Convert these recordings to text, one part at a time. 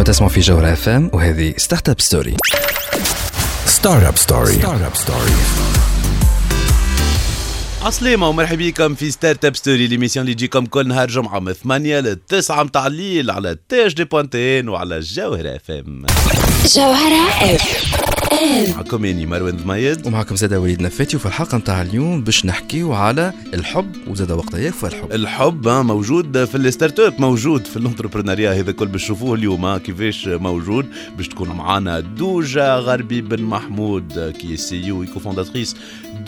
أنتم تسمعوا في جوهر اف ام وهذه ستارت اب ستوري ستارت اب ستوري ستارت اب ستوري عسلامة ومرحبا بكم في ستارت اب ستوري ليميسيون اللي تجيكم كل نهار جمعة من 8 ل 9 متاع الليل على تاج دي بوانتين وعلى جوهرة اف ام جوهرة اف معكم اني مروان ضميد ومعكم زاد وليد نفاتي وفي الحلقة نتاع اليوم باش نحكيو على الحب وزاد وقتها يكفى الحب. الحب آه، موجود في الستارت أب موجود في الانتربرونيا هذا كل باش تشوفوه اليوم آه، كيفاش موجود. باش تكون معنا دوجا غربي بن محمود كي سي يو ايكو فونداتريس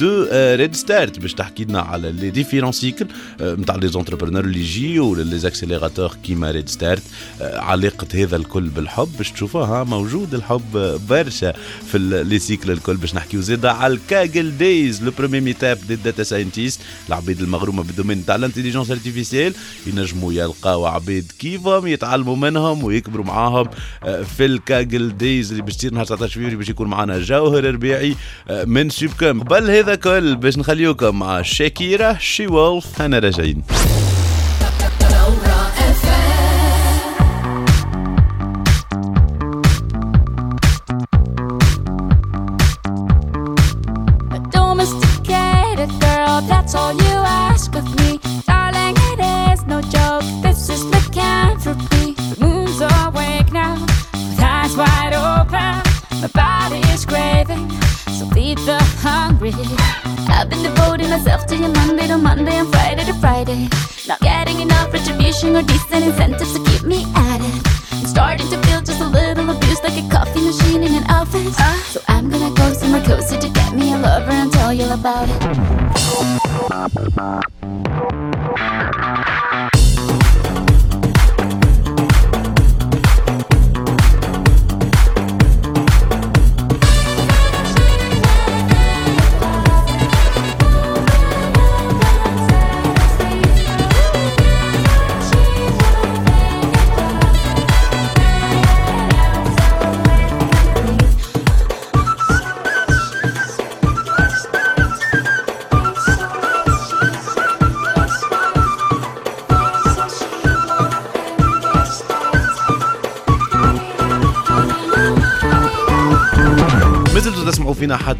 دو ريد ستارت باش تحكي لنا على لي ديفيرون سيكل نتاع لي زونتربرونور اللي يجيو لي زاكسيليراتور كيما ريد ستارت علاقة هذا الكل بالحب. باش تشوفوها موجود الحب برشا في لي سيكل الكل باش نحكيو. زيد على الكاجل دايز لو برومي ميتاب دي داتا ساينتيست العبيد المغرومة بالدومين تاع الانتيليجنس ارتيفيسيال ينجموا يلقاو عبيد كيفهم يتعلموا منهم ويكبروا معاهم آه، في الكاجل دايز اللي باش تصير نهار 19 فيفري باش يكون معنا جوهر ربيعي آه، من سوبكم قبل هذا كل باش نخليوكم مع شاكيرا شي وولف أنا راجعين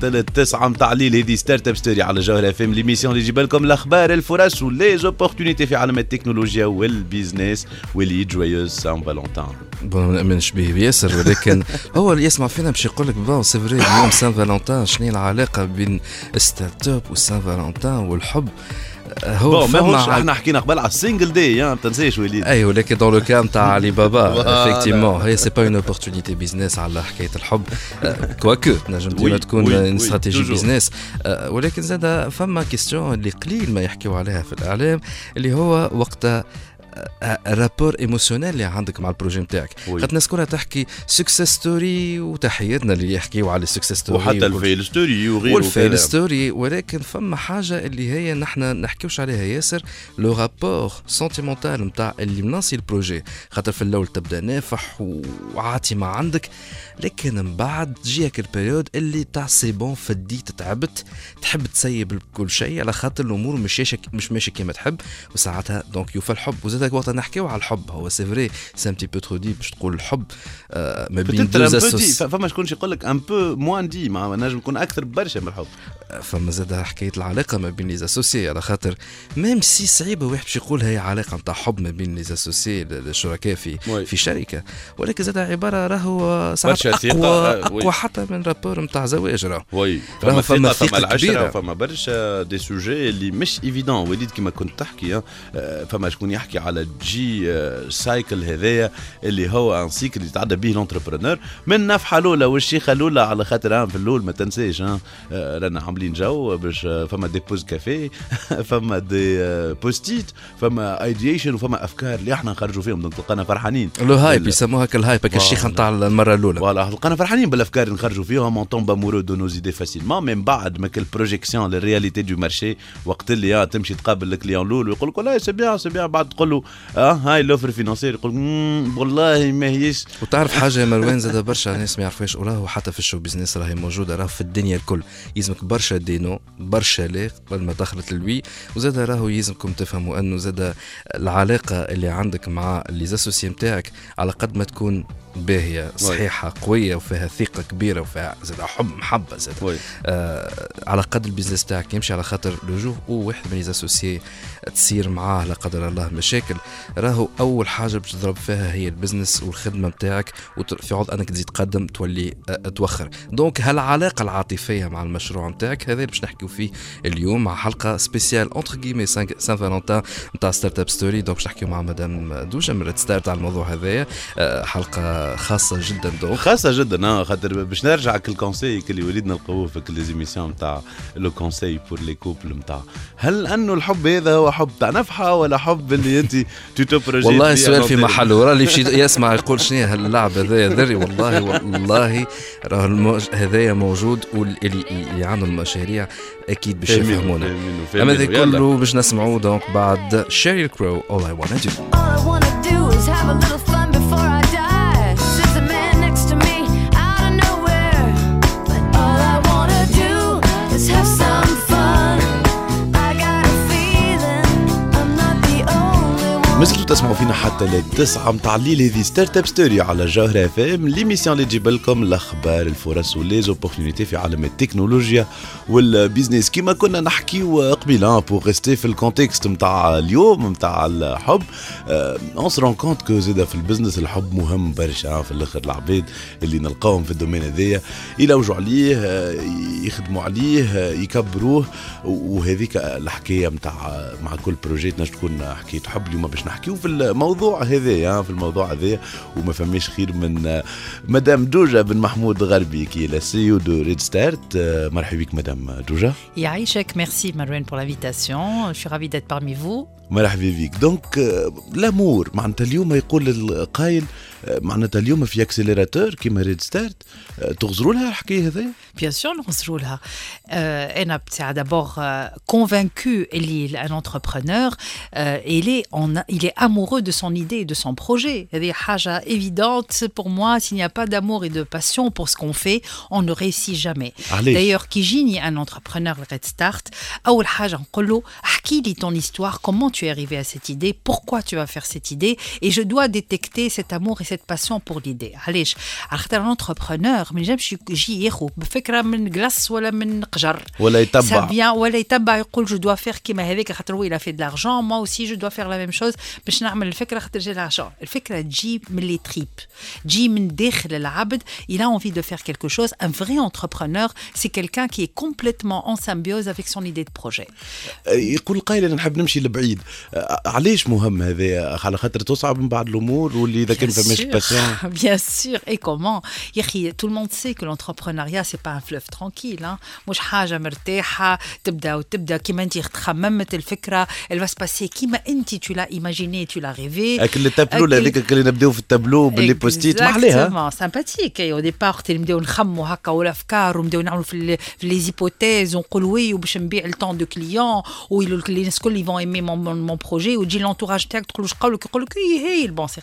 حتى للتسعة متاع الليل هذه ستارت أب ستوري على جوهر اف ام ليميسيون اللي يجيب لكم الأخبار الفرص ولي زوبورتونيتي في عالم التكنولوجيا والبيزنس واللي جويوز سان فالونتان بون ما نامنش به ياسر ولكن هو اللي يسمع فينا باش يقول لك بون سي فري اليوم سان فالونتان شنو العلاقة بين ستارت أب وسان فالونتان والحب؟ هو بون فما إحنا حكينا قبل على السنجل داي ما تنساش وليد اي ولكن دون لو كان تاع علي بابا. افكتيمون هي سي با اون اوبورتونيتي بيزنس على حكاية الحب كواكو تنجم ديما تكون اون استراتيجي. بيزنس ولكن زاد فما كيستيون اللي قليل ما يحكيو عليها في الإعلام اللي هو وقت رابور ايموسيونيل اللي عندك مع البروجي نتاعك. خاطر الناس كلها تحكي سكسيس ستوري وتحياتنا اللي يحكيو على السكسيس ستوري وحتى الفيل ستوري وغيره والفيل. ستوري ولكن فما حاجة اللي هي نحن نحكيوش عليها. ياسر لو رابور سونتيمونتال نتاع اللي مناصي البروجي. خاطر في الأول تبدأ نافح وعاطي ما عندك لكن من بعد تجيك البريود اللي تاع سي بون فديت تعبت تحب تسيب كل شيء على خاطر الأمور مش ماشيه مش ماشية كيما تحب وساعتها دونك يوفى الحب. وزادك وقت نحكيو على الحب. هو سي فري سي ان بتي بو ترو دي باش تقول الحب. آه ما بين دوز فما شكون يقول لك ان بو موان دي مع نجم يكون أكثر برشا من الحب. فما زاد حكاية العلاقة ما بين لي اسوسي على خاطر ميم سي صعيبة واحد باش يقول هي علاقة نتاع حب ما بين لي اسوسي الشركاء في وي. في شركة ولكن زاد عبارة راهو ساعات أقوى آه، أقوى. حتى من رابور نتاع زواج راه وي راهو فما فما ثقة فما كبيرة. وفما برشا دي سوجي اللي مش ايفيدون وليد كما كنت تحكي آه، فما شكون يحكي على جي آه، سايكل هذايا اللي هو ان سيكل يتعدى به لونتربرونور من نفحه الاولى والشيخه الاولى على خاطر في الأول ما تنساش رانا عاملين جو باش فما دي بوز كافيه فما دي بوستيت فما ايديشن وفما افكار اللي إحنا نخرجوا فيهم دونك تلقانا فرحانين لو هايب يسموها كالهايب فوالا. نتاع المره الاولى فوالا لقانا فرحانين بالافكار اللي نخرجوا فيهم اون تومب امورو دو نو زيدي فاسيلمون من بعد ما كل بروجيكسيون للرياليتي دو مارشي وقت اللي تمشي تقابل الكليون الأول ويقول لك والله سي بيان سي بيان بعد تقول له آه هاي لوفر فينانسير يقول "مم، والله ما هيش وتعرف حاجة يا مروان زاد برشا ناس ما يعرفوهاش وراهو حتى في الشو بيزنس راهي موجودة راهو في الدنيا الكل. يلزمك برشا برشا دينو برشا لا قبل ما دخلت الوي وزاد راهو يلزمكم تفهموا أنه زاد العلاقة اللي عندك مع لي زاسوسي نتاعك على قد ما تكون باهيه صحيحة قوية وفيها ثقة كبيرة وفيها زاد حب محبة زاد. آه على قد البيزنس تاعك يمشي على خاطر لو جو واحد من ليزاسوسيي تصير معاه لا قدر الله مشاكل. راهو أول حاجة باش تضرب فيها هي البزنس والخدمة نتاعك وفي عوض أنك تزيد تقدم تولي آه، توخر. دونك هالعلاقة العاطفية مع المشروع نتاعك هذا باش نحكيو فيه اليوم مع حلقة سبيسيال اونتر كيمي سان فالنتان نتاع ستارت اب ستوري دونك باش نحكيو مع مدام دوجه من ريد ستارت على الموضوع هذايا. آه، حلقة خاصة جدا دونك خاصة جدا آه خاطر باش نرجع كل كونساي اللي وليدنا نلقوه في كل ليزيميسيون نتاع لو كونساي بور لي كوبل نتاع هل انه الحب هذا هو حب تاع نفحة ولا حب اللي أنت تو والله السؤال في محله راه اللي يمشي يسمع يقول شنو هي هاللعب هذايا ذري والله والله راه هذايا موجود واللي اللي عنده المشاريع أكيد باش يفهمونا. أما هذا كله باش نسمعوه دونك بعد شيري كرو All I Wanna Do. All I wanna do is have a little تسمعوا فينا حتى للتسعة متاع الليل. هذه ستارت اب ستوري على جوهرة اف ام ليميسيون اللي تجيب لكم الأخبار الفرص وليزوبورتينيتي في عالم التكنولوجيا والبيزنس كيما كنا نحكيو قبيلة بور ريستي في الكونتكست نتاع اليوم نتاع الحب. اون سي رون كونت كو زيدا في البزنس الحب مهم برشا في الآخر العباد اللي نلقاهم في الدومين هذايا يلوجوا عليه آه، يخدموا عليه آه، يكبروه. وهذيك الحكاية نتاع مع كل بروجي تنجم تكون حكاية حب. اليوم باش نحكيو في الموضوع هذايا في الموضوع هذايا وما فماش خير من آه، مدام دوجا بن محمود غربي كي لا سي أو دو ريد ستارت آه، مرحبا بك مدام دوجا merci Marouane pour l'invitation. Je suis ravie d'être parmi vous. مرحبا بك دونك آه، لامور معناتها اليوم يقول القايل آه، معناتها اليوم في اكسليراتور كيما ريد ستارت آه، تغزروا لها الحكايه هذيا Bien sûr, نغزروا لها. Euh, Enab, c'est d'abord euh, convaincu, il est un entrepreneur, euh, il, est en, il est amoureux de son idée et de son projet. Il y a حاجة évidente pour moi, s'il n'y a pas d'amour et de passion pour ce qu'on fait, on ne réussit jamais. علاش D'ailleurs, qui جيني un entrepreneur Red Start, أول حاجة نقول له احكي لي ton histoire, comment tu es arrivé à cette idée, pourquoi tu vas faire cette idée, et je dois détecter cet amour et cette passion pour l'idée. علاش؟ على خاطر un entrepreneur ما ينجمش يجي ياخذ بفكرة من جلاس ولا من قجر. ولا Ça يتبع vient ولا يتبع يقول جو دوا فير كيما هذاك خاطر هو il a fait de l'argent moi aussi je dois faire la même chose باش نعمل الفكره خاطر جي l'argent الفكره تجي من لي تريب تجي من داخل العبد il a envie de faire quelque chose un vrai entrepreneur c'est quelqu'un qui est complètement en symbiose avec son idée de projet يقول القايل انا نحب نمشي لبعيد آه، علاش مهم هذا على خاطر تصعب من بعض الامور واللي اذا كان Bien فماش bien sûr. Et comment Tout le monde sait que l'entrepreneuriat, c'est pas un fleuve tranquille. Hein. Elle va se passer tu l'as imaginé, tu l'as rêvé. Avec le tableau, avec le tableau, post-it. Sympathique. Au départ, tu me on les hypothèses, on colloué, le temps de clients, ou les vont aimer mon, projet, ou dit l'entourage, bon, c'est.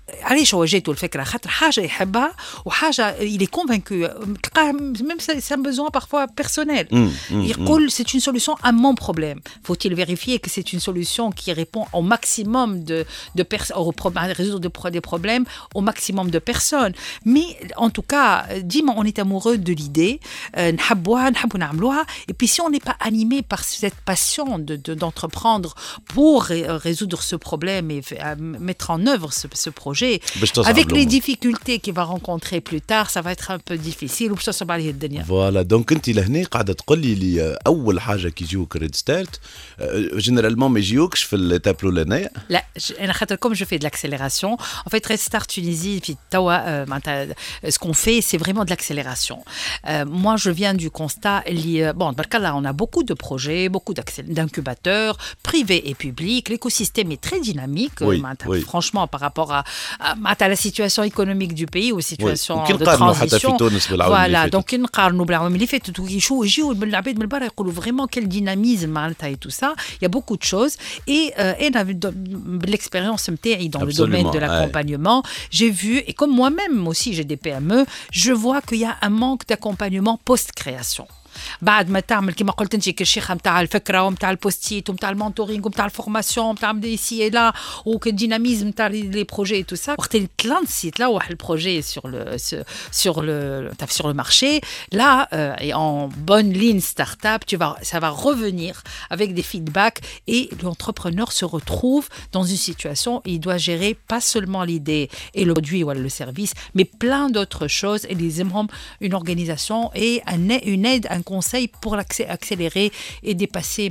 علاش هو جاته الفكره خاطر حاجه يحبها وحاجه il est convaincu تلقاه même c'est un besoin parfois personnel مم، مم، يقول c'est une solution à mon problème faut-il vérifier que c'est une solution qui répond au maximum de de personnes au pro- à résoudre de pro- des problèmes au maximum de personnes mais en tout cas ديما on est amoureux de l'idée euh, نحبوها نحبوا نعملوها et puis si on n'est pas animé par cette passion de de- d'entreprendre pour ré- résoudre ce problème et f- à mettre en œuvre ce, ce projet باش تصعب avec les الأمور. difficultés qu'il va rencontrer plus tard ça va être un peu difficile وباش تصعب عليه الدنيا فوالا دونك انت لهنا قاعده تقول لي لي آه، اول حاجه كي يجيوك ريد ستارت جينيرالمون ما يجيوكش في التابلو لهنايا لا ج- انا خاطر comme je fais de l'accélération en fait Restart Tunisie في توا euh, معناتها ce qu'on fait c'est vraiment de l'accélération Euh, moi je viens du constat اللي bon برك الله on a beaucoup de projets beaucoup d'accé- d'incubateurs privés et publics l'écosystème est très dynamique Oui, معناتها oui. franchement par rapport à, à la situation économique du pays ou situation وكي de نقارنوا حتى في transition. تونس بالعوام اللي Voilà, فاتوا. donc نقارنوا بالعوام اللي فاتت ويشوفوا يجيو من العباد من برا يقولوا vraiment quel dynamisme معناتها et tout ça. Il y a beaucoup de choses et euh, انا de l'expérience نتاعي dans le domaine Absolument, de ouais. l'accompagnement, j'ai vu et comme moi-même aussi j'ai des PME, je vois qu'il y a un manque d'accompagnement post-création. بعد ما تعمل كما قلت انت كالشيخه نتاع الفكره ونتاع البوستيت ونتاع المونتورينغ ونتاع الفورماسيون ونتاع دي سي لا وكالديناميزم نتاع لي بروجي et tout ça وقت اللي تلانسي تلوح البروجي sur le sur le sur le marché là euh, et en bonne ligne start-up tu vas ça va revenir avec des feedbacks et l'entrepreneur se retrouve dans une situation où il doit gérer pas seulement l'idée et le produit ou le service mais plein d'autres choses et les une organisation et un, une aide un conseil pour accélérer et dépasser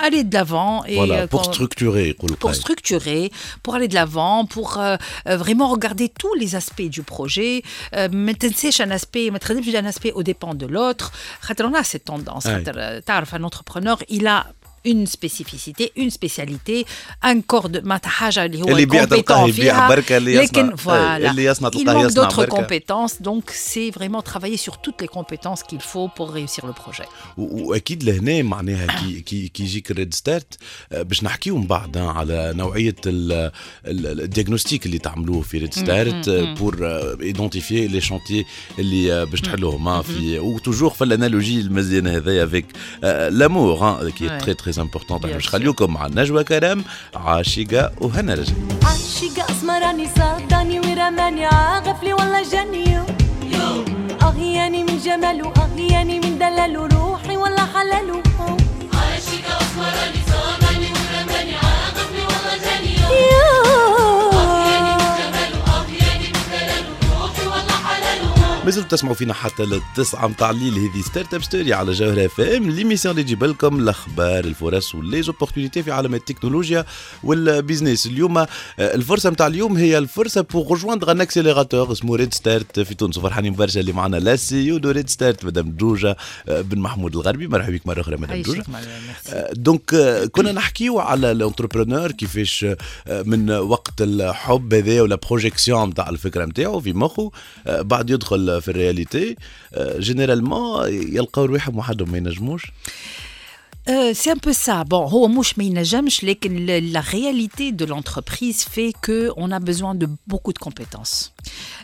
aller de l'avant. Et voilà, euh, pour structurer. Pour, structurer, pour aller de l'avant, pour euh, euh, vraiment regarder tous les aspects du projet. Mettre un aspect, mettre un aspect au dépend de l'autre. On a cette tendance. Un entrepreneur, il a une spécificité, une spécialité, un corps de معناتها حاجة اللي هو اللي يبيع تلقاه compétent يبيع فيها بركة، اللي يصنع- لكن أي، voilà. اللي يصنع Il تلقاه manque يصنع d'autres بركة. compétences, donc c'est vraiment travailler sur toutes les compétences qu'il faut pour réussir le projet. و- واكيد لهنا معناها كي كي كي يجيك الريد ستارت آه، باش نحكيو من بعد آه، على نوعيه ال- ال- الديagnostic اللي تعملوه في ريد ستارت بور ايدونتيفي لي شونتيي اللي آه، باش تحلوهم آه، في وتوجور في الانالوجي المزيانه هذايا افيك لامور كي Ouais. تري تري امبورتون Bien باش sûr. خليوكم مع نجوى كرام عاشقه وهنا رجع عاشق اسمراني صادني ورماني عاغفلي والله جاني اغياني من جماله اغياني من دلاله روحي والله حلاله مازلتوا تسمعوا فينا حتى للتسعة متاع الليل. هذه ستارت أب ستوري على جوهرة إف إم. ليميسيون اللي تجيب لكم الأخبار الفرص وليزوبورتينيتي في عالم التكنولوجيا والبيزنس. اليوم آه، الفرصة متاع اليوم هي الفرصة بور رجواندغ ان اكسيليراتور اسمه ريد ستارت في تونس. وفرحانين برشا اللي معنا. لا سي أو دو ريد ستارت مدام جوجه آه، بن محمود الغربي. مرحبا بك مرة أخرى مدام جوجه دونك آه، كنا نحكيو على الانتربرونور كيفاش من وقت الحب هذا ولا بروجيكسيون نتاع الفكرة نتاعو في مخه. بعد يدخل في الرياليتي جينيرالمون يلقاو رواحهم وحدهم ما ينجموش. Euh, c'est un peu ça. Bon, هو مش ما ينجمش لكن le- la réalité de l'entreprise fait que on a besoin de beaucoup de compétences.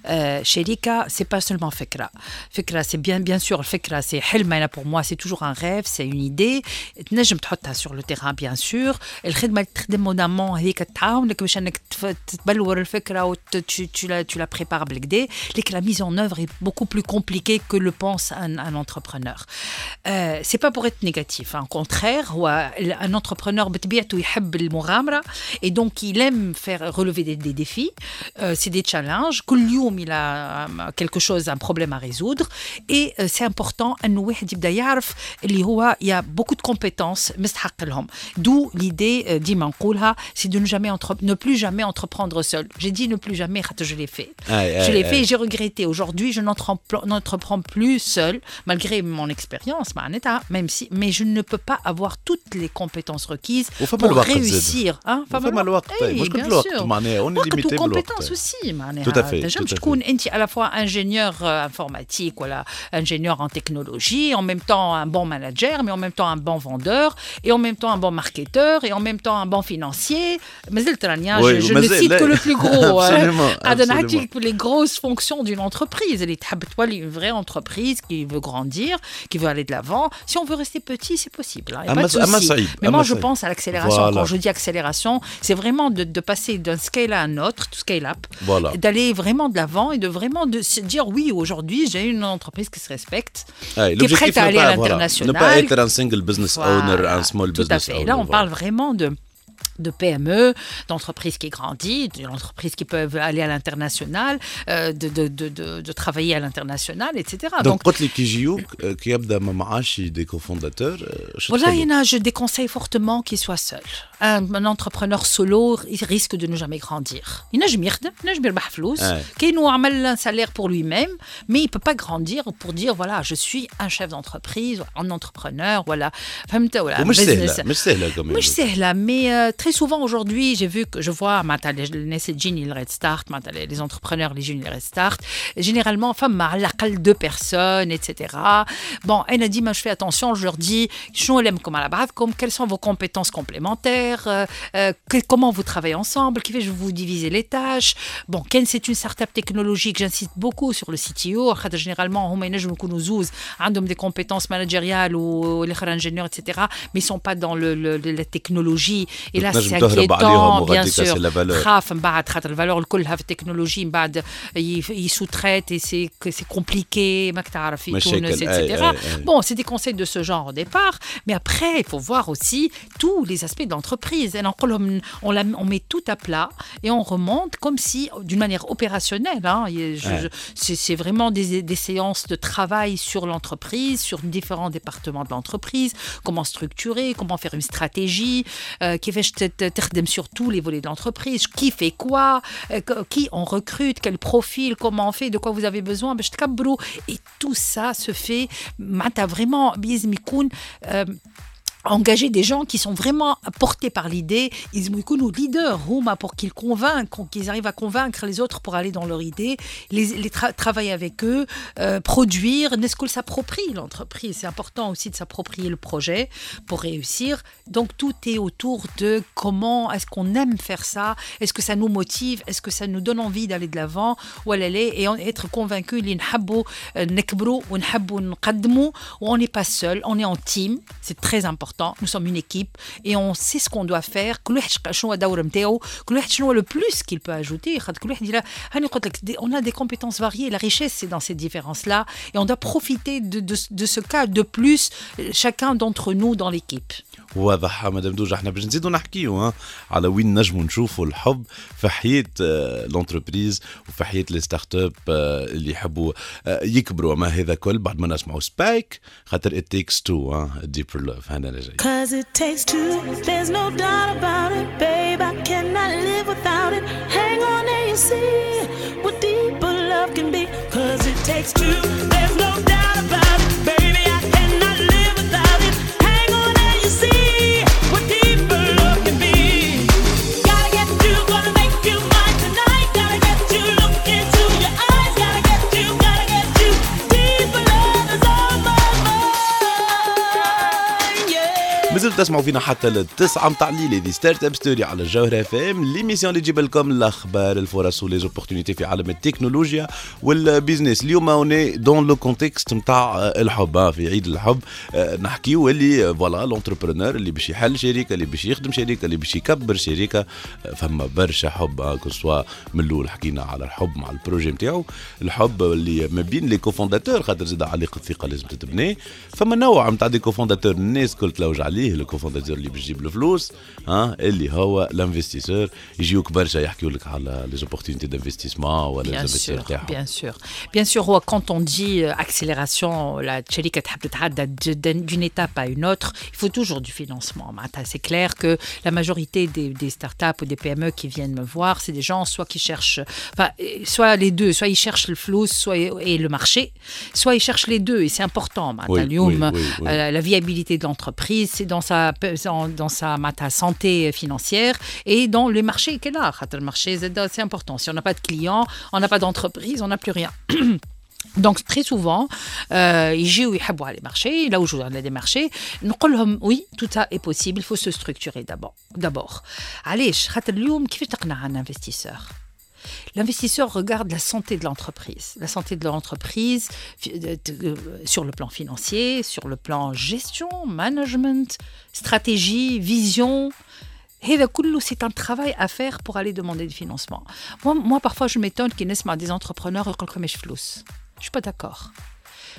Euh, chez Rika, c'est pas seulement Fekra. Fekra, c'est bien, bien sûr, Fekra, c'est حلم أنا pour moi, c'est toujours un rêve, c'est une idée. تنجم تحطها sur le terrain, bien sûr. الخدمة اللي تخدم قدامون هذيك تعاونك باش انك تف- تبلور الفكرة وت- tu, tu la, tu la prépares بالكدا. لكن la mise en œuvre est beaucoup plus compliquée que le pense un, un entrepreneur. Euh, c'est pas pour être négatif, hein. contraire, un entrepreneur et donc il aime faire relever des, défis, euh, c'est des challenges. il a euh, quelque chose, un problème à résoudre, et euh, c'est important. Il y a beaucoup de compétences, d'où l'idée c'est de ne jamais ne plus jamais entreprendre seul. J'ai dit ne plus jamais, je l'ai fait, je l'ai fait et j'ai regretté. Aujourd'hui, je n'entreprends plus seul, malgré mon expérience, même si, mais je ne peux pas avoir toutes les compétences requises وفما pour الوقت زاد. réussir. Hein, وفما الوقت Eh, مش كل bien الوقت sûr. معناها اون وقت ليميتي وكومبيتونس aussi معناها Tout à fait, تنجم tout à تكون انت à la fois ingénieur euh, informatique voilà ingénieur en technologie en même temps un bon manager mais en même temps un bon vendeur et en même temps un bon marketeur et en même temps un bon financier مازلت راني hein, Oui, je, je ne مازال- cite لا. que le plus gros hein. Absolument, هذا absolument. نحكي les grosses fonctions d'une entreprise اللي تحب تولي une vraie entreprise qui veut grandir qui veut aller de l'avant si on veut rester petit c'est possible Mais moi, je pense à l'accélération. Quand je dis accélération, c'est vraiment de, passer d'un scale à un autre, tout scale up, voilà. d'aller vraiment de l'avant et de vraiment de se dire oui, aujourd'hui, j'ai une entreprise qui se respecte, qui est prête à aller pas, à l'international. Voilà. Ne pas être un single business owner, un small Tout business à fait. owner. Et là, on parle vraiment de de PME, d'entreprises qui grandissent, d'entreprises qui peuvent aller à l'international, euh, de, de, de, travailler à l'international, etc. Donc, quand les KGO, qui ont euh, des cofondateurs, euh, voilà, il y je déconseille fortement qu'ils soient seuls. Un, entrepreneur solo, il risque de ne jamais grandir. Il n'a jamais qui nous amène un salaire pour lui-même, mais il ne peut pas grandir pour dire voilà, je suis un chef d'entreprise, un entrepreneur, voilà. Voilà. Mais c'est là, mais très souvent aujourd'hui, j'ai vu que je vois les entrepreneurs, les jeunes, les restart. Généralement, femme à la deux personnes, etc. Bon, elle a dit, je fais attention, je leur dis, quelles sont vos compétences complémentaires, euh, euh, comment vous travaillez ensemble, qui fait je vous diviser les tâches. Bon, Ken, c'est une startup technologique, j'insiste beaucoup sur le CTO. Généralement, nous des compétences managériales ou les ingénieurs, etc. Mais ils ne sont pas dans le, la technologie. Et là, تنجم c'est تهرب عليهم inquiétant bien وغادي sûr casser la valeur. خاف من بعد خاطر الفالور كلها في التكنولوجي من بعد ي sous-traitent et c'est que c'est compliqué ماك تعرف في مشاكل، تونس أي- etc أي- أي. Bon, c'est des conseils de ce genre au départ, mais après, il faut voir aussi tous les aspects de l'entreprise. Et On, on, la- on met tout à plat et on remonte comme si, d'une manière opérationnelle, hein, et je- Ouais. je- c'est c'est vraiment des, des séances de travail sur l'entreprise, sur différents départements de l'entreprise, comment structurer, comment faire une stratégie, euh, كيفاش ت- ت- تخدم sur tous les volets de l'entreprise, qui fait quoi, euh, que- qui on recrute, quel profil, comment on fait, de quoi vous avez besoin, باش تكبروا. et tout ça se fait معناتها vraiment بيلزم يكون euh, engager des gens qui sont vraiment portés par l'idée. Ils nous leader, Roma, pour qu'ils convainquent, qu'ils arrivent à convaincre les autres pour aller dans leur idée, les, travailler avec eux, euh, produire. N'est-ce qu'on s'approprie l'entreprise C'est important aussi de s'approprier le projet pour réussir. Donc tout est autour de comment est-ce qu'on aime faire ça, est-ce que ça nous motive, est-ce que ça nous donne envie d'aller de l'avant, ou et être convaincu, euh, on n'est pas seul, on est en team, c'est très important. nous sommes une équipe et on sait ce qu'on doit faire, كل واحد شق- شنو هو الدور نتاعو، كل واحد شنو هو le plus qu'il peut ajouter، خاطر كل واحد يلا هاني قلت لك دي- on a des compétences variées, la richesse c'est dans ces différences-là et on doit profiter de, de, de ce cas de plus euh, chacun d'entre nous dans l'équipe. واضح مدام دوجة احنا باش نزيدو نحكيو ها على وين نجمو نشوفوا الحب في حياة آه، لونتربريز وفي حياة لي ستارت اب آه، اللي يحبوا آه، يكبروا ما هذا كل بعد ما نسمعوا سبايك خاطر it takes two ها deeper love هنا Cause it takes two, there's no doubt about it, babe. I cannot live without it. Hang on and you see what deeper love can be. Cause it takes two, there's no doubt about it. مازلتوا تسمعوا فينا حتى للتسعة متاع الليل. هذه ستارت اب ستوري على الجوهرة اف ام ليميسيون اللي تجيب لكم الاخبار الفرص وليزوبورتينيتي في عالم التكنولوجيا والبيزنس اليوم اوني دون لو كونتكست نتاع الحب آه، في عيد الحب. آه، نحكيو اللي فوالا لونتربرونور اللي باش يحل شركة اللي باش يخدم شركة اللي باش يكبر شركة. آه، فما برشا حب كسوا من الأول حكينا على الحب مع البروجي نتاعو الحب اللي ما بين لي كوفونداتور خاطر زاد علاقه ثقه لازم تتبني فما نوع نتاع دي كوفونداتور الناس الكل تلوج عليه الكوفونداتور اللي باش يجيب الفلوس ها اللي هو الانفستيسور يجيوك برشا يحكيو لك على لي زوبورتينيتي دانفستيسمون ولا Bien الانفستيسور sûr, تاعهم bien sûr. Bien sûr, هو quand on dit euh, accélération, la شركة تحب تتعدى d- d'une étape à une autre, il faut toujours du financement. معناتها C'est clair que la majorité des, des startups ou des PME qui viennent me voir, c'est des gens soit qui cherchent, enfin, euh, soit les deux, soit ils cherchent le flou, soit et le marché, soit ils cherchent les deux et c'est important. معناتها Oui, اليوم oui, oui, oui. euh, la viabilité de l'entreprise, c'est dans dans sa, dans sa, mata santé financière et dans le marché qu'elle a. Le marché, c'est important. Si on n'a pas de clients, on n'a pas d'entreprise, on n'a plus rien. Donc très souvent, euh, ils jouent les marchés, là où je vous des marchés, nous disons oui, tout ça est possible, il faut se structurer d'abord. Allez, je vais vous un investisseur? L'investisseur regarde la santé de l'entreprise, la santé de l'entreprise euh, sur le plan financier, sur le plan gestion, management, stratégie, vision. Et ben, c'est un travail à faire pour aller demander du financement. Moi, parfois, je m'étonne qu'il qu'ils naissent des entrepreneurs comme je flous. Je suis pas d'accord.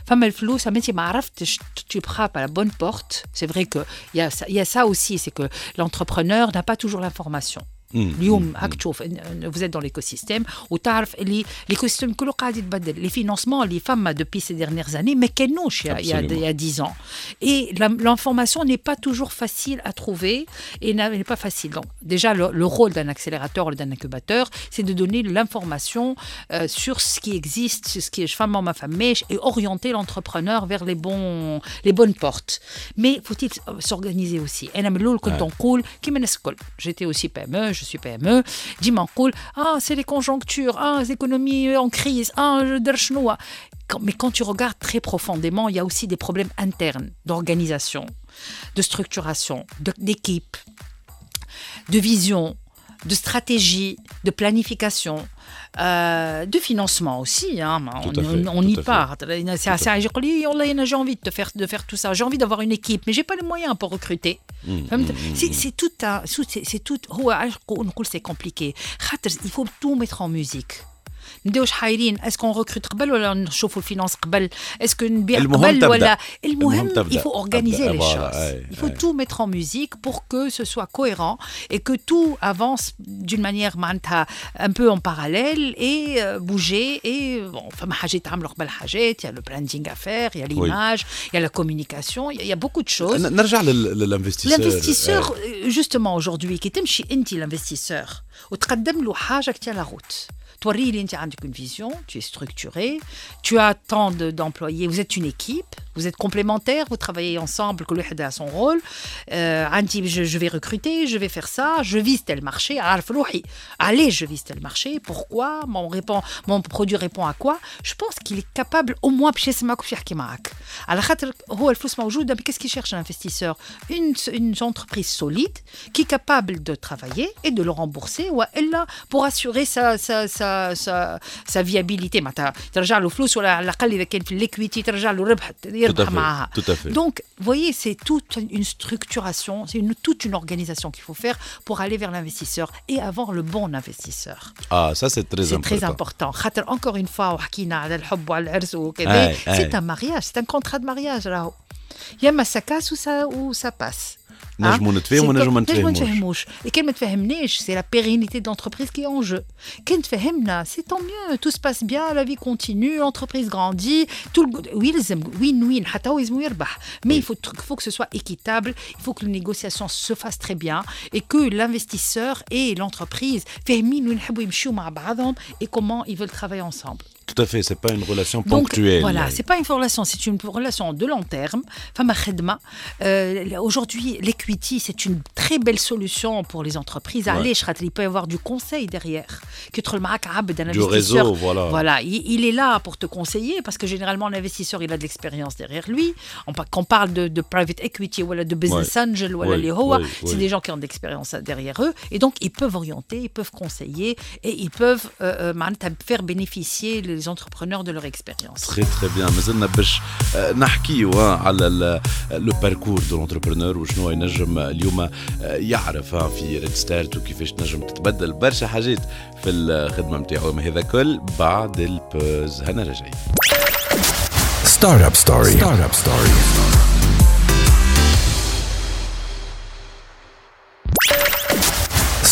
Femme le flou, ça métier tu frappes à la bonne porte. C'est vrai qu'il y, y a ça aussi, c'est que l'entrepreneur n'a pas toujours l'information. اليوم هاك تشوف إن- vous êtes dans l'écosystème وتعرف اللي l'écosystème كله قاعد يتبدل les financements اللي فما depuis ces dernières années ما كانوش il y a- il y a Absolument. il y a 10 ans et la- l'information n'est pas toujours facile à trouver et n'a- n'est pas facile donc déjà le, le rôle d'un accélérateur ou d'un incubateur c'est de donner l'information euh, sur ce qui existe sur ce qui est femme ma femme et orienter l'entrepreneur vers les bons les bonnes portes mais faut-il s'organiser aussi انا من الاول كنت نقول كيما الناس الكل j'étais aussi PME je suis PME, dis-moi, ah, c'est les conjonctures, ah, l'économie euh, en crise. ah, le chinois. Mais quand tu regardes très profondément, il y a aussi des problèmes internes d'organisation, de structuration, d'équipe, de vision, de stratégie, de planification. Euh, de financement aussi. Hein. On, y part. C'est j'ai envie de faire, de faire tout ça. J'ai envie d'avoir une équipe, mais j'ai pas les moyens pour recruter. C'est tout. C'est tout. Ah, c'est compliqué. Il faut tout mettre en musique. نديوش حايرين اسكو ريكروت قبل ولا نشوفوا الفينانس قبل اسكو نبيع المهم قبل تبدأ. ولا المهم المهم تبدأ. il faut organiser تبدأ. les Voilà, choses ouais, il faut ouais. tout mettre en musique pour que ce soit cohérent et que tout avance d'une manière معناتها un peu en parallèle et euh, bouger et bon فما حاجات يتعملوا قبل حاجات il y a le branding à faire il y a l'image il y a la communication il y a- il y a beaucoup de choses ن- نرجع لل- للانفستيسور L'investisseur, euh, justement, aujourd'hui, qui تمشي انت l'investisseur وتقدم له حاجه qui tient la route. Toi, tu as une vision, tu es structuré, tu as tant d'employés, vous êtes une équipe vous êtes complémentaires, vous travaillez ensemble, que le a son rôle. Euh, un type, je, vais recruter, je vais faire ça, je vise tel marché. Allez, je vise tel marché. Pourquoi? Mon, répond, mon produit répond à quoi? Je pense qu'il est capable au moins de faire Qu'est-ce qu'il cherche un investisseur? Une, entreprise solide qui est capable de travailler et de le rembourser ou pour assurer sa, sa, sa, sa, sa viabilité. Tu as le flou sur la calle, l'équité, tu as le donc, vous voyez, c'est toute une structuration, c'est toute une organisation qu'il faut faire pour aller vers l'investisseur et avoir le bon investisseur. Ah, ça, c'est très important. C'est très important. Encore une fois, c'est un mariage, c'est un contrat de mariage. Il y a Massakas où ça, où ça passe. نجموا نتفاهموا C'est ونجموا ما comme- نجموا نتفاهموش. نتفاهموش et كان ما تفهمناش c'est la pérennité de l'entreprise qui est en jeu كان تفهمنا c'est tant mieux tout se passe bien la vie continue l'entreprise grandit tout le oui لازم win win حتى هو لازم يربح mais il faut tr- faut que ce soit équitable il faut que les négociations se fassent très bien et que l'investisseur et l'entreprise فاهمين وين يحبوا يمشيوا مع بعضهم et comment ils veulent travailler ensemble Tout à fait, c'est pas une relation ponctuelle. Donc, voilà, c'est pas une relation, c'est une relation de long terme. Femme Khedma, euh, aujourd'hui, l'equity, c'est une très belle solution pour les entreprises. Allez, il peut y avoir du conseil derrière. Du réseau, voilà. Voilà, il, est là pour te conseiller parce que généralement, l'investisseur, il a de l'expérience derrière lui. Quand on parle de, private equity, voilà, de business angel, voilà, ouais, les c'est des gens qui ont de l'expérience derrière eux. Et donc, ils peuvent orienter, ils peuvent conseiller et ils peuvent euh, euh, faire bénéficier les entrepreneurs de leur expérience. Très très bien مازلنا باش آه، نحكيو آه، على لو باركور دو لونتربرونور وشنو ينجم اليوم آه، يعرف آه، في ريد ستارت وكيفاش تنجم تتبدل برشا حاجات في الخدمه نتاعو ما هذا كل بعد البوز هنا راجعين Startup Story. Startup Story.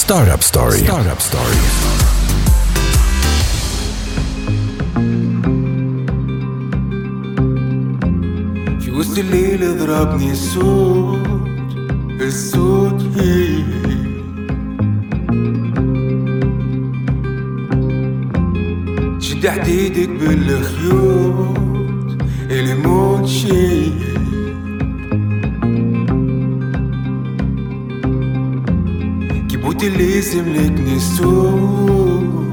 Startup Story. Startup Story. الليل ضربني الصوت الصوت هي شد حديدك بالخيوط الموت شي كيبوت اللي سملتني الصوت؟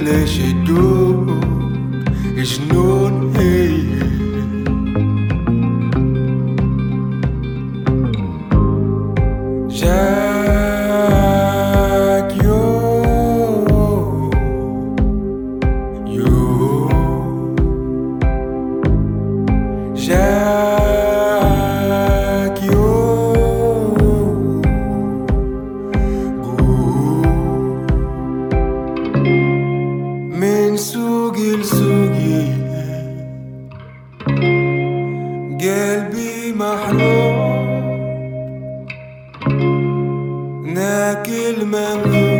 wirklich genug, ich nur قلبي محروم ناكل ممنوع.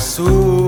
sou.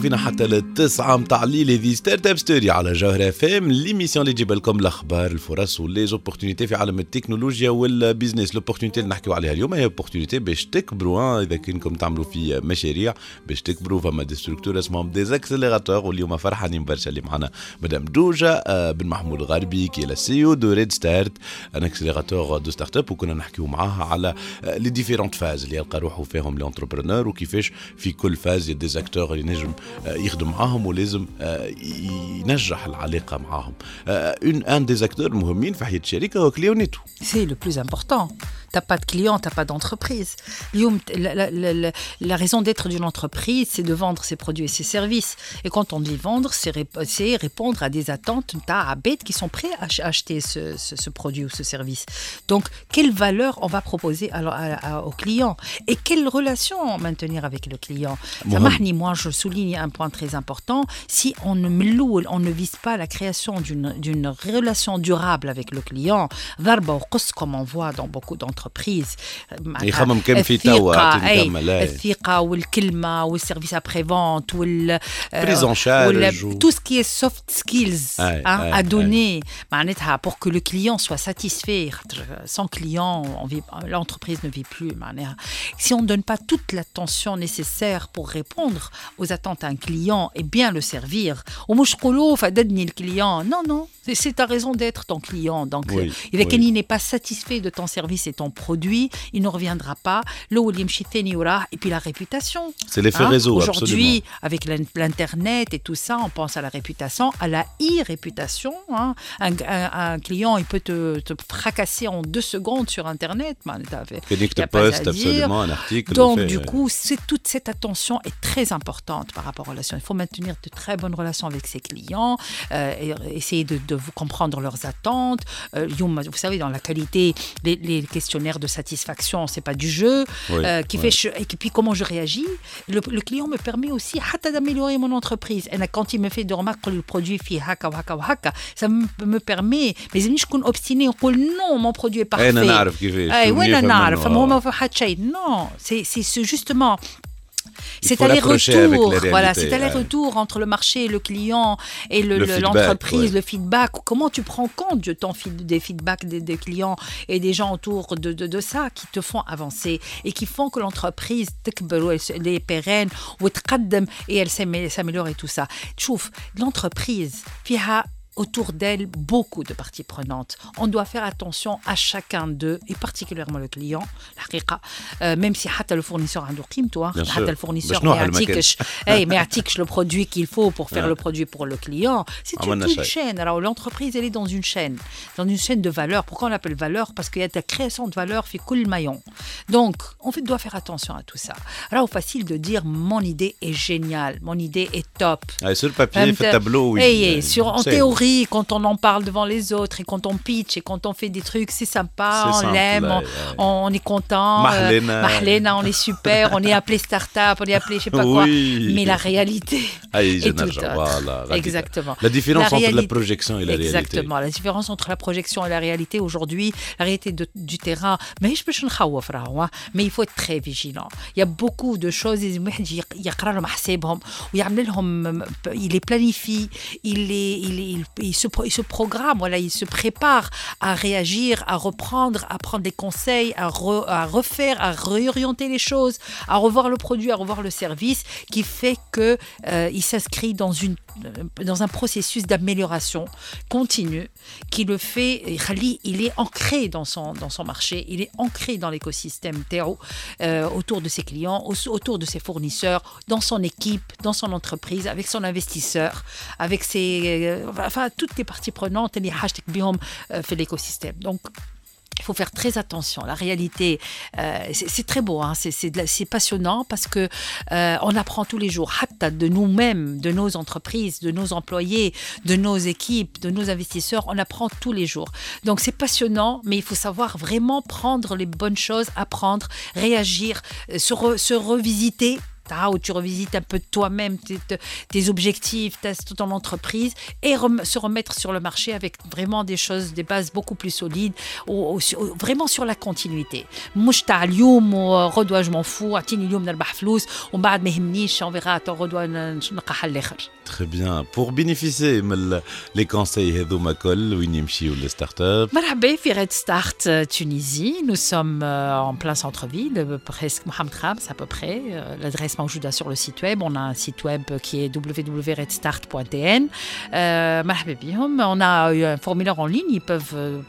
فينا حتى للتسعة متاع الليل هذه ستارت أب ستوري على جوهر اف ام ليميسيون اللي تجيب لكم الأخبار الفرص وليزوبورتينيتي في عالم التكنولوجيا والبيزنس لوبورتينيتي اللي نحكيو عليها اليوم هي اوبورتينيتي باش تكبروا إذا كنكم تعملوا في مشاريع باش تكبروا فما دي ستركتور اسمهم دي اكسليراتور واليوم فرحانين برشا اللي معنا مدام دوجا آه، بن محمود غربي كي لا سي أو دو ريد ستارت ان اكسليراتور دو ستارت اب وكنا نحكيو معاها على لي ديفيرونت فاز اللي يلقى روحه فيهم لونتربرونور وكيفاش في كل فاز دي زاكتور اللي نجم آه، يخدم معاهم ولازم آه، ينجح العلاقه معاهم اون ان دي زاكتور مهمين في حياه الشركه هو كليونيتو C'est le plus important. T'as pas de client, t'as pas d'entreprise. Lyoum, La, la- la- la- la raison d'être d'une entreprise, c'est de vendre ses produits et ses services. Et quand on dit vendre, c'est rép- c'est répondre à des attentes t'as à bêtes qui sont prêts à ach- acheter ce, ce- ce produit ou ce service. Donc, quelle valeur on va proposer à, à- à- au client et quelle relation maintenir avec le client Mohamed. Samahni, moi, je souligne un point très important. Si on ne meloul, on ne vise pas la création d'une d'une relation durable avec le client, ضربة وقص, comme on voit dans beaucoup d'entreprises. يخمم كان في الثقة، توا، عطيني أي، كمل، أي. الثقة والكلمة والسيرفيس après vente وال Prise en charge ou- tout ce qui est soft skills أي، hein, أي، à أي. donner معناتها pour que le client soit satisfait خاطر sans client on vit- l'entreprise ne vit plus معناها si on ne donne pas toute l'attention nécessaire pour répondre aux attentes d'un client bien le servir. Au le client. Non, non, c'est ta raison d'être ton client. Donc, oui, il oui. n'est pas satisfait de ton service et ton produit, il ne reviendra pas. Le oh et puis la réputation. C'est l'effet hein? réseau. Aujourd'hui, avec l'internet et tout ça, on pense à la réputation, à la e-réputation. Hein. Un, un, client, il peut te, te, fracasser en deux secondes sur internet. Bah, Man. Il absolument un article. Donc, du coup, toute cette attention est très importante par rapport aux relations. Il faut maintenir de très bonnes relations avec ses clients, euh, et essayer de, de, comprendre leurs attentes. Euh, vous savez, dans la qualité, les, les questionnaires de satisfaction, c'est pas du jeu. Oui, euh, qui ouais. fait, et puis comment je réagis. Le, le client me permet aussi d'améliorer mon entreprise. Et quand il me fait des remarques que le produit fait haka haka haka, ça me permet. Mais je suis obstiné, on dit non, mon produit est parfait. Non, eh, c'est justement C'est faut rapprocher avec aller-retour. les Voilà, réalités, c'est aller-retour entre le marché, le client et le- Le le- feedback, l'entreprise, ouais. le feedback. Comment tu prends compte de ton feed- des feedbacks des, des clients et des gens autour de, de, de ça qui te font avancer et qui font que l'entreprise تكبر وelle- elle est pérenne وتقدم et elle s'amé- s'améliore et tout ça. تشوف l'entreprise فيها autour d'elle beaucoup de parties prenantes. On doit faire attention à chacun d'eux et particulièrement le client, la euh, même si le fournisseur a toi, le fournisseur mais le produit qu'il faut pour faire le produit pour le client. C'est une chaîne. Alors l'entreprise elle est dans une chaîne, dans une chaîne de valeur. Pourquoi on l'appelle valeur? Parce qu'il y a de la création de valeur fait coule maillon. Donc en fait doit faire attention à tout ça. Alors facile de dire mon idée est géniale, mon idée est top. sur le papier, tableau, oui. sur en théorie quand on en parle devant les autres et quand on pitch et quand on fait des trucs, c'est sympa, on l'aime, on, est content. Euh, Marlena. Hein. On est super, on est appelé start-up, on est appelé je sais pas quoi. Mais ah, la réalité Exactement. La différence entre la projection et la réalité. Exactement. La différence entre la projection et la réalité aujourd'hui, la réalité du terrain. Hein. Mais il faut être très vigilant. Il y a beaucoup de choses. Il les planifie, il les, il, il se il se programme, voilà, il se prépare à réagir, à reprendre, à prendre des conseils, à, re- à refaire, à réorienter les choses, à revoir le produit, à revoir le service, qui fait que euh, il s'inscrit dans euh, dans un processus d'amélioration continue qui le fait Khali, il est ancré dans son dans son marché, il est ancré dans l'écosystème Théo euh, autour de ses clients, au- autour de ses fournisseurs, dans son équipe, dans son entreprise, avec son investisseur, avec ses euh, enfin toutes les parties prenantes اللي حاجتك بهم euh, في l'écosystème. Donc il faut faire très attention. La réalité, euh, c'est c'est très beau, hein. c'est c'est de la- c'est passionnant parce que euh, on apprend tous les jours, hatta de nous-mêmes, de nos entreprises, de nos employés, de nos équipes, de nos investisseurs, on apprend tous les jours. Donc c'est passionnant, mais il faut savoir vraiment prendre les bonnes choses, apprendre, réagir, euh, se, re- se revisiter. Ah, où tu revisites un peu de toi-même, tes, tes- tes objectifs, ta, ton entreprise, et rem- se remettre sur le marché avec vraiment des choses, des bases beaucoup plus solides, au- au- au- vraiment sur la continuité. مش تاع اليوم وغدوه جو m'en fous اعطيني اليوم نربح فلوس ومن بعد ما يهمنيش on verra تو غدوه ن- نلقى حل اخر. Très bien. Pour bénéficier من les conseils هذوما كل وين يمشيوا les startups مرحبا في Red Start euh, Tunisie. Nous sommes euh, en plein centre-ville, euh, presque Mohamed Khams à peu près. Euh, enfin, on sur le site web. On a un site web qui est www.redstart.tn. Euh, on a eu un formulaire en ligne, ils peuvent. Euh,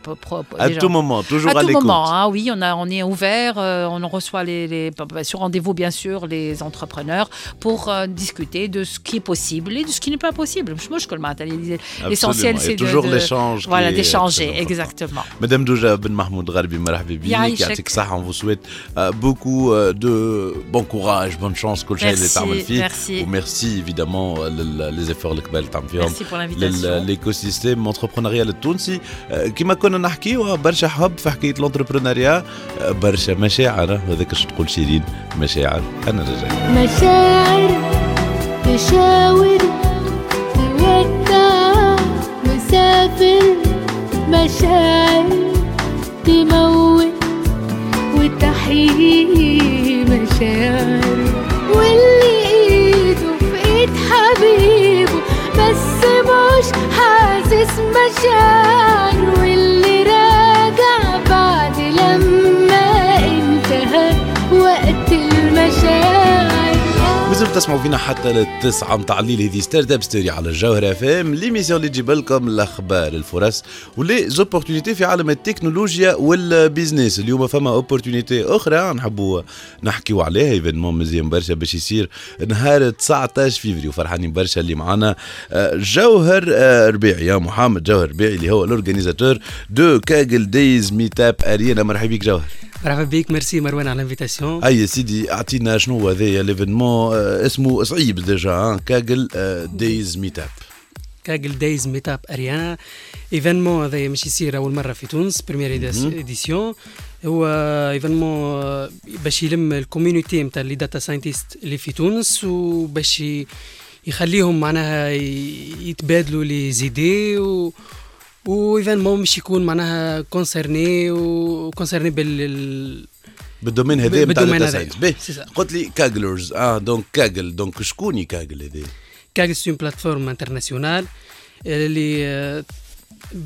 à tout moment, toujours à, à tout moment. Hein, oui, on, a, on est ouvert, euh, on reçoit les, bah, bah, sur rendez-vous bien sûr les entrepreneurs pour euh, discuter de ce qui est possible et de ce qui n'est pas possible. Je me matin. L'essentiel c'est toujours l'échange. Voilà, d'échanger, exactement. Madame Douja Ben Mahmoud Ralbi, on vous souhaite beaucoup de bon courage, bonne chance. كل شيء اللي Merci, تعمل فيه merci. وميرسي évidemment لل- les efforts الكبار اللي تعمل فيهم Merci pour l'invitation. للايكوسيستيم انتربرونيال التونسي كما كنا نحكيو برشا حب في حكايه الانتربرونيا آه، برشا مشاعر هذاك اش تقول شيرين مشاعر أنا رجعت مشاعر تشاور تودع مسافر مشاعر تموت وتحيي مشاعر واللي ايده في ايد حبيبه بس مش حاسس مشاعر تسمعوا فينا حتى للتسعة متاع الليل؟ هذه ستارت اب ستوري على الجوهرة اف ام ليميسيون اللي تجيب لكم الأخبار الفرص ولي زوبورتونيتي في عالم التكنولوجيا والبيزنس اليوم فما اوبورتونيتي أخرى نحبوا نحكيو عليها ايفينمون مزيان برشا باش يصير. نهار 19 فيفري فرحانين برشا اللي معنا آه، جوهر ربيعي يا محمد جوهر ربيعي اللي هو الاورجانيزاتور دو كاجل دايز ميت اب ارينا مرحبا بك جوهر. مرحبا بك ميرسي مروان على الانفيتاسيون. هيا سيدي أعطينا شنو هو هذايا ليفينمون آه، اسمه صعيب ديجا آه، كاجل آه، دايز ميت اب كاجل دايز ميت اب اريانا إيفينمون هذا مش يصير أول مرة في تونس بريمير إيديسيون. هو إيفينمون باش يلم الكوميونيتي نتاع لي داتا ساينتيست اللي في تونس وباش يخليهم معناها يتبادلوا لي زيدي و وايفينمون مش يكون معناها كونسيرني وكونسيرني بال ال- بالدومين هذا نتاع بالدومين داتا هذايا. ساينس. قلت لي كاجلرز آه دونك كاجل دونك شكون يكاجل هذا؟ كاغل سي بلاتفورم انترناسيونال اللي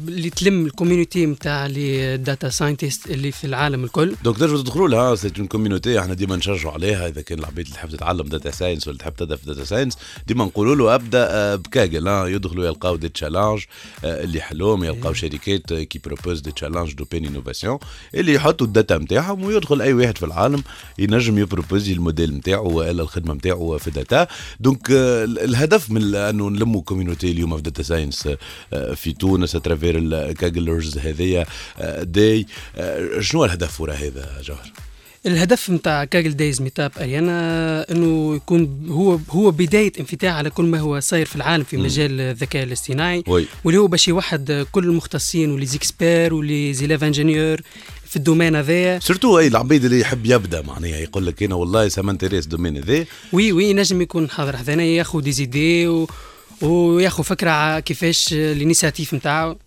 اللي تلم الكوميونيتي نتاع لي داتا ساينتست اللي في العالم الكل. دونك تنجموا تدخلوا لها؟ سيت اون كوميونيتي إحنا ديما نشجعوا عليها. إذا كان العباد اللي تحب تتعلم داتا ساينس ولا تحب تبدا في داتا ساينس ديما نقولوا له أبدأ آه، بكاجل ها يدخلوا يلقاو دي تشالنج اللي يحلوهم يلقاو شركات آه، كي بروبوز دي تشالنج دوبين انوفاسيون اللي يحطوا الداتا نتاعهم ويدخل أي واحد في العالم ينجم يبروبوزي الموديل نتاعو ولا الخدمة نتاعو في داتا دونك آه، الهدف من أنه نلموا كوميونيتي اليوم في داتا ساينس آه، في تونس اترافير الكاجلرز هذيا. آه، داي. آه، شنو الهدف وراء هذا جوهر؟ الهدف نتاع كاجل دايز ميتاب اريانا إنه يكون هو هو بداية انفتاح على كل ما هو صاير في العالم في. مجال الذكاء الاصطناعي. واللي هو باش يوحد كل المختصين ولي زيكسبير ولي زيلاف انجينيور في الدومين هذايا سورتو أي العبيد اللي يحب يبدأ معناها يقول لك أنا والله سا مانتيريس دومين ذا وي وي نجم يكون حاضر حذانا ياخذ دي زيدي و... وياخذ فكرة كيفاش الإنيسياتيف نتاعو؟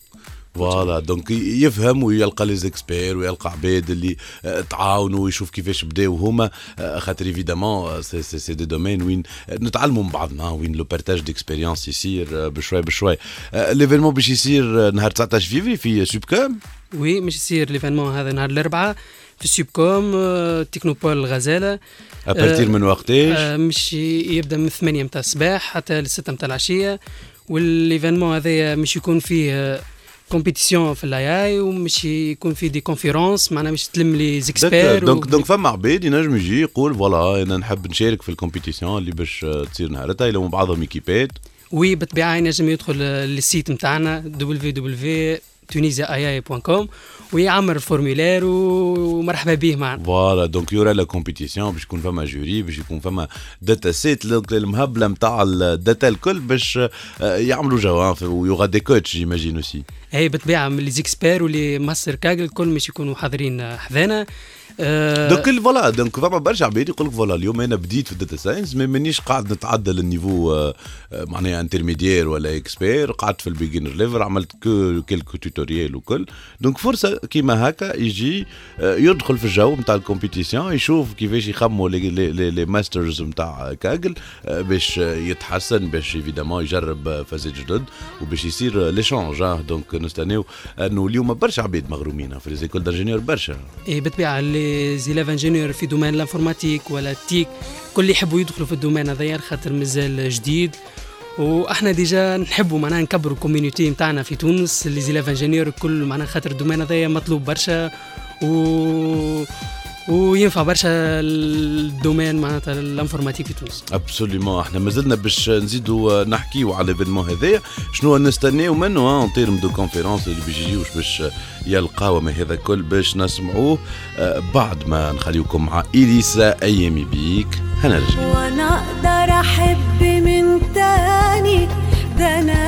فوالا دونك يفهم ويلقى لي زيكسبير ويلقى عباد اللي آه، تعاونوا ويشوف كيفاش بداو هما. آه، خاطر إيفيدامون سي سي دي دومين وين نتعلموا من بعضنا وين لو بارتاج ديكسبيريونس يصير آه، بشوي بشوي. آه، ليفينمون باش يصير آه، نهار 19 فيفري في سوب كام وي مش يصير ليفينمون هذا نهار الأربعاء في آه، تكنوبول الغزاله ابارتير من وقتاش؟ آه، مش يبدأ من 8 متاع الصباح حتى ل 6 متاع العشية والإيفينمون هذايا مش يكون فيه كومبيتيسيون في الاي اي ومش يكون فيه دي كونفيرونس معناها مش تلم لي زيكسبير دونك دونك فما عباد ينجم يجي يقول فوالا أنا نحب نشارك في الكومبيتيسيون اللي باش آه، تصير نهارتها يلموا بعضهم ايكيبات وي بالطبيعة ينجم يدخل للسيت نتاعنا www.tunisiaai.com ويعمر الفورمولير ومرحبا به معنا فوالا دونك يورا لا كومبيتيسيون باش يكون فما جوري باش يكون فما داتا سيت المهبله نتاع الداتا الكل باش يعملوا جو ويوغا دي كوتش جيماجين اوسي اي بالطبيعه من لي زيكسبير واللي ماستر كاغل الكل مش يكونوا حاضرين حذانا دونك ال- فوالا دونك فما برشا عباد يقول لك فوالا اليوم أنا بديت في الداتا ساينس ما مانيش قاعد نتعدى للنيفو معناها انترميديير ولا اكسبير قعدت في البيجنر ليفل عملت كو كيلكو توتوريال وكل دونك فرصه كيما هكا يجي يدخل في الجو نتاع الكومبيتيسيون يشوف كيفاش يخموا لي, ماسترز نتاع كاجل باش يتحسن باش ايفيدامون يجرب فازات جدد وباش يصير ليشونج دونك نستناو انه اليوم برشا عباد مغرومين في ليزيكول دانجينيور برشا اي بالطبيعه اللي زيلاف انجينيور في دومين الانفورماتيك ولا التيك كل يحبوا يدخلوا في الدومين هذايا خاطر مازال جديد. وأحنا ديجا نحبوا معناها نكبروا الكوميونيتي نتاعنا في تونس اللي زيلاف انجينيور الكل معناها خاطر الدومين هذايا مطلوب برشا. و وينفع برشا الدومين معناتها الانفورماتيك في تونس. ابسوليومون إحنا مازلنا باش نزيدوا نحكيو على الايفينمون هذايا. شنو نستناو منه؟ ان تيرم دو كونفيرونس اللي باش يجيوش باش يلقاو ما هذا الكل باش نسمعوه. آه، بعد ما نخليوكم مع إليسا أيامي بيك. هنرجع وأنا أقدر أحب من تاني. ده أنا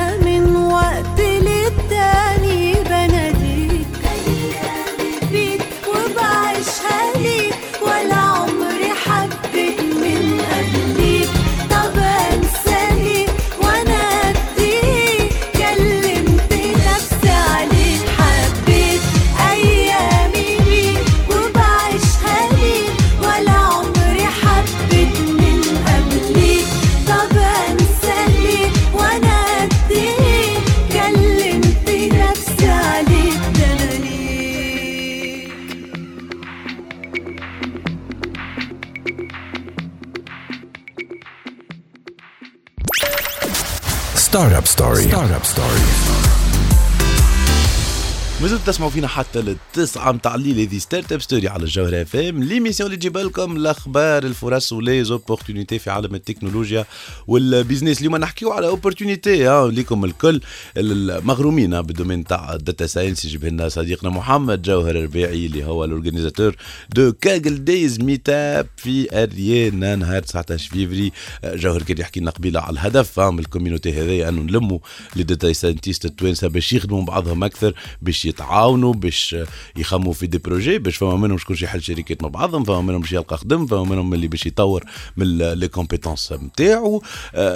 started. مازلتوا تسمعوا فينا حتى للتسعة متاع الليل هذه ستارت اب ستوري على الجوهرة اف ام ليميسيون اللي تجيب لكم الأخبار الفرص ولي زوبورتونيتي في عالم التكنولوجيا والبيزنس اليوم نحكيو على اوبورتونيتي ها ليكم الكل المغرومين بالدومين تاع الداتا ساينس يجيب لنا صديقنا محمد جوهر الربيعي اللي هو الاورجانيزاتور دو كاجل دايز ميتاب في اريانا نهار 19 فيفري. جوهر كان يحكي لنا قبيلة على الهدف من الكوميونيتي هذايا انه نلموا لي داتا ساينتيست التوانسة باش يخدموا بعضهم أكثر باش يتعاونوا باش يخموا في دي بروجي باش فما منهم شكون يحل شركات مع بعضهم فما منهم باش يلقى خدم فما منهم اللي باش يطور من لي كومبيتونس نتاعو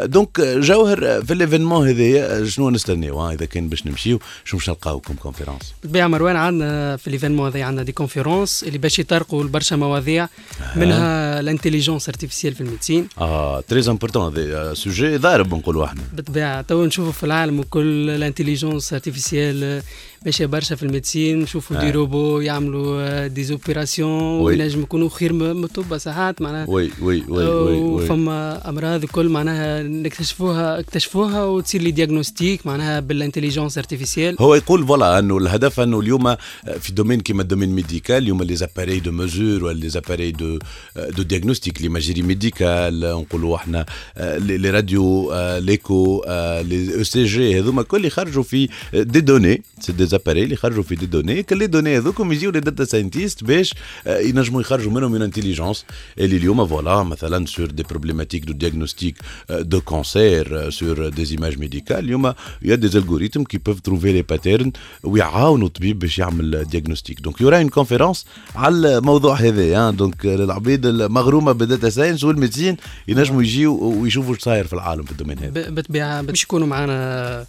دونك جوهر في الإيفينمون هذايا شنو نستناو إذا كان باش نمشيو شنو باش نلقاو كم كونفيرونس بالطبيعة مروان عندنا في الإيفينمون هذا عندنا دي كونفيرونس اللي باش يطرقوا لبرشا مواضيع منها الانتيليجونس ارتيفيسيال في الميديسين. آه تري امبورتون هذا سوجي ضارب نقولوا إحنا. بالطبيعة تو نشوفوا في العالم الكل الانتيليجونس ارتيفيسيال ماشيه برشا في الميديسين نشوفوا دي آه. روبو يعملوا دي زوبيراسيون وي. وينجم يكونوا خير م- مطبة ساعات معناها وي وي وي وي, وي. فما أمراض الكل معناها نكتشفوها اكتشفوها وتصير لي ديagnostic معناها بالانتيليجونس ارتيفيسيال هو يقول فوالا أنه الهدف أنه اليوم في دومين كيما الدومين ميديكال اليوم لي زاباري دو مزور ولا لي زاباري دو دو ديagnostic ليماجيري ميديكال نقولوا إحنا لي لي راديو ليكو لي أو سي جي هذوما كل يخرجوا في دي دوني سي دي زاباري اللي يخرجوا في دي دوني كل لي دوني هذوكم يجيو لي داتا ساينتيست باش ينجموا يخرجوا منهم اون انتيليجونس اللي اليوم فوالا مثلا سور دي بروبليماتيك دو ديagnostic دو كونسير سور دي ايماج ميديكال اليوم يا دي الجوريثم كي بيف تروفي لي باترن ويعاونوا الطبيب باش يعمل ديagnostic دونك يورا اون كونفيرونس على الموضوع هذا دونك العبيد المغرومه بالداتا ساينس والميديسين ينجموا يجيو ويشوفوا إيش صاير في العالم في الدومين هذا بالطبيعه باش يكونوا معنا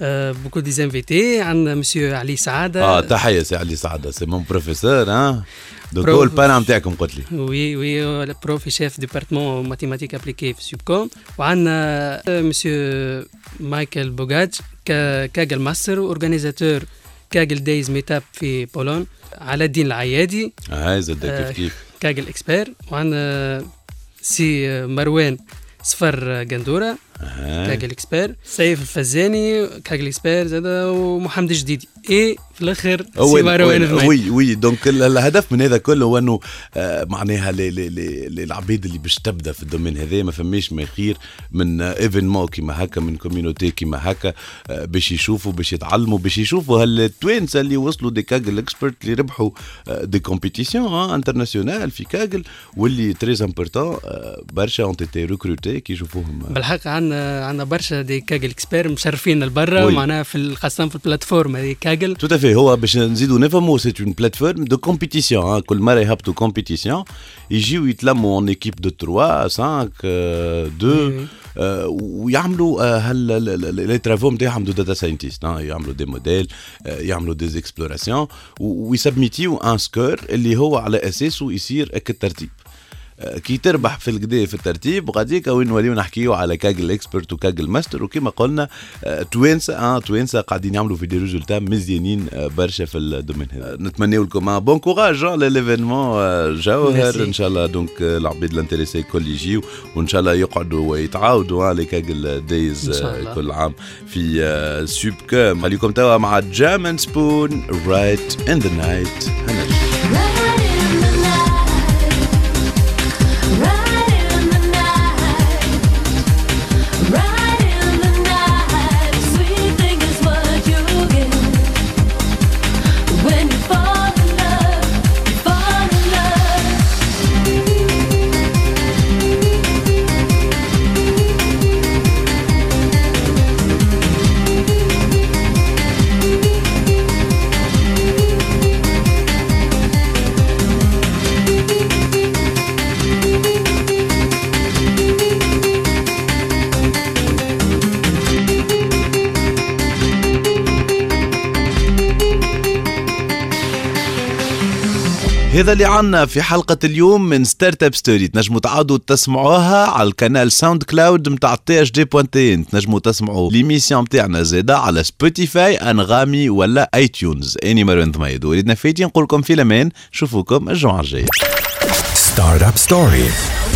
بوكو دي زانفيتي عندنا مسيو علي سعاده آه تحيه سي علي سعاده سي مون بروفيسور ها هو البانا نتاعكم قلت لي وي وي البروف شيف ديبارتمون ماتيماتيك ابليكي في سوبكوم وعندنا مسيو مايكل بوغاج كا- كاجل ماستر اورجانيزاتور كاجل دايز ميتاب في بولون على الدين العيادي هاي زاد كيف كيف كاجل اكسبير وعندنا سي مروان صفر قندوره آه. كاجل اكسبير سيف الفزاني كاجل اكسبير زاد ومحمد الجديدي اي في الآخر سي مروان الرميل وي وي. دونك ال- الهدف من هذا كله هو إنه آه، معناها للعبيد اللي باش تبدأ في الدومين هذا. ما فماش ما خير من إيفينمون كيما هكا من كوميونيتي كيما هكا آه، باش يشوفوا باش يتعلموا باش يشوفوا هالتوانسه اللي وصلوا دي كاجل اكسبرت اللي ربحوا آه، دي كومبيتيسيون انترناسيونال في كاجل واللي تري امبورتون برشا اون تي ريكروتي كي يشوفوهم. بالحق عندنا عندنا برشا دي كاجل إكسبير مشرفين لبرا. معناها في خاصة في البلاتفورم هذه كاجل à fait. هو باش نزيدوا نفهموا سي اون بلاتفورم دو كومبيتيسيون كل مره يهبطوا كومبيتيسيون يجيو يتلموا اون ايكيب دو 3 5 2 آه، ويعملوا هال لي ترافو نتاعهم دو داتا ساينتيست يعملوا دي موديل يعملوا دي اكسبلوراسيون ويسبميتيو ان سكور اللي هو على اساسه يصير هكا الترتيب كي تربح في القدا في الترتيب غاديك وين نوليو نحكيو على كاجل إكسبرت وكاجل ماستر. وكما قلنا آه، توانسه آه توانسه قاعدين يعملوا في دي ريزولتا مزيانين آه، برشا في الدومين هذا. نتمنيو لكم بون كوراج لليفينمون جوهر. إن شاء الله دونك آه، العبيد الانتريسي الكل يجيو وإن شاء الله يقعدوا ويتعاودوا على كاجل دايز. كل عام في آه، سوب كام خليكم توا مع جامن سبون رايت ان ذا نايت When هذا اللي عنا في حلقة اليوم من ستارت اب ستوري تنجموا تعاودوا تسمعوها على القناة ساوند كلاود متاع تي اش دي بوانتين تنجموا تسمعوا ليميسيون متاعنا زادا على سبوتيفاي أنغامي ولا اي تيونز إني مروان ضميد وليدنا فايتين نقول لكم في الأمان نشوفوكم الجمعة الجاية. Startup Story.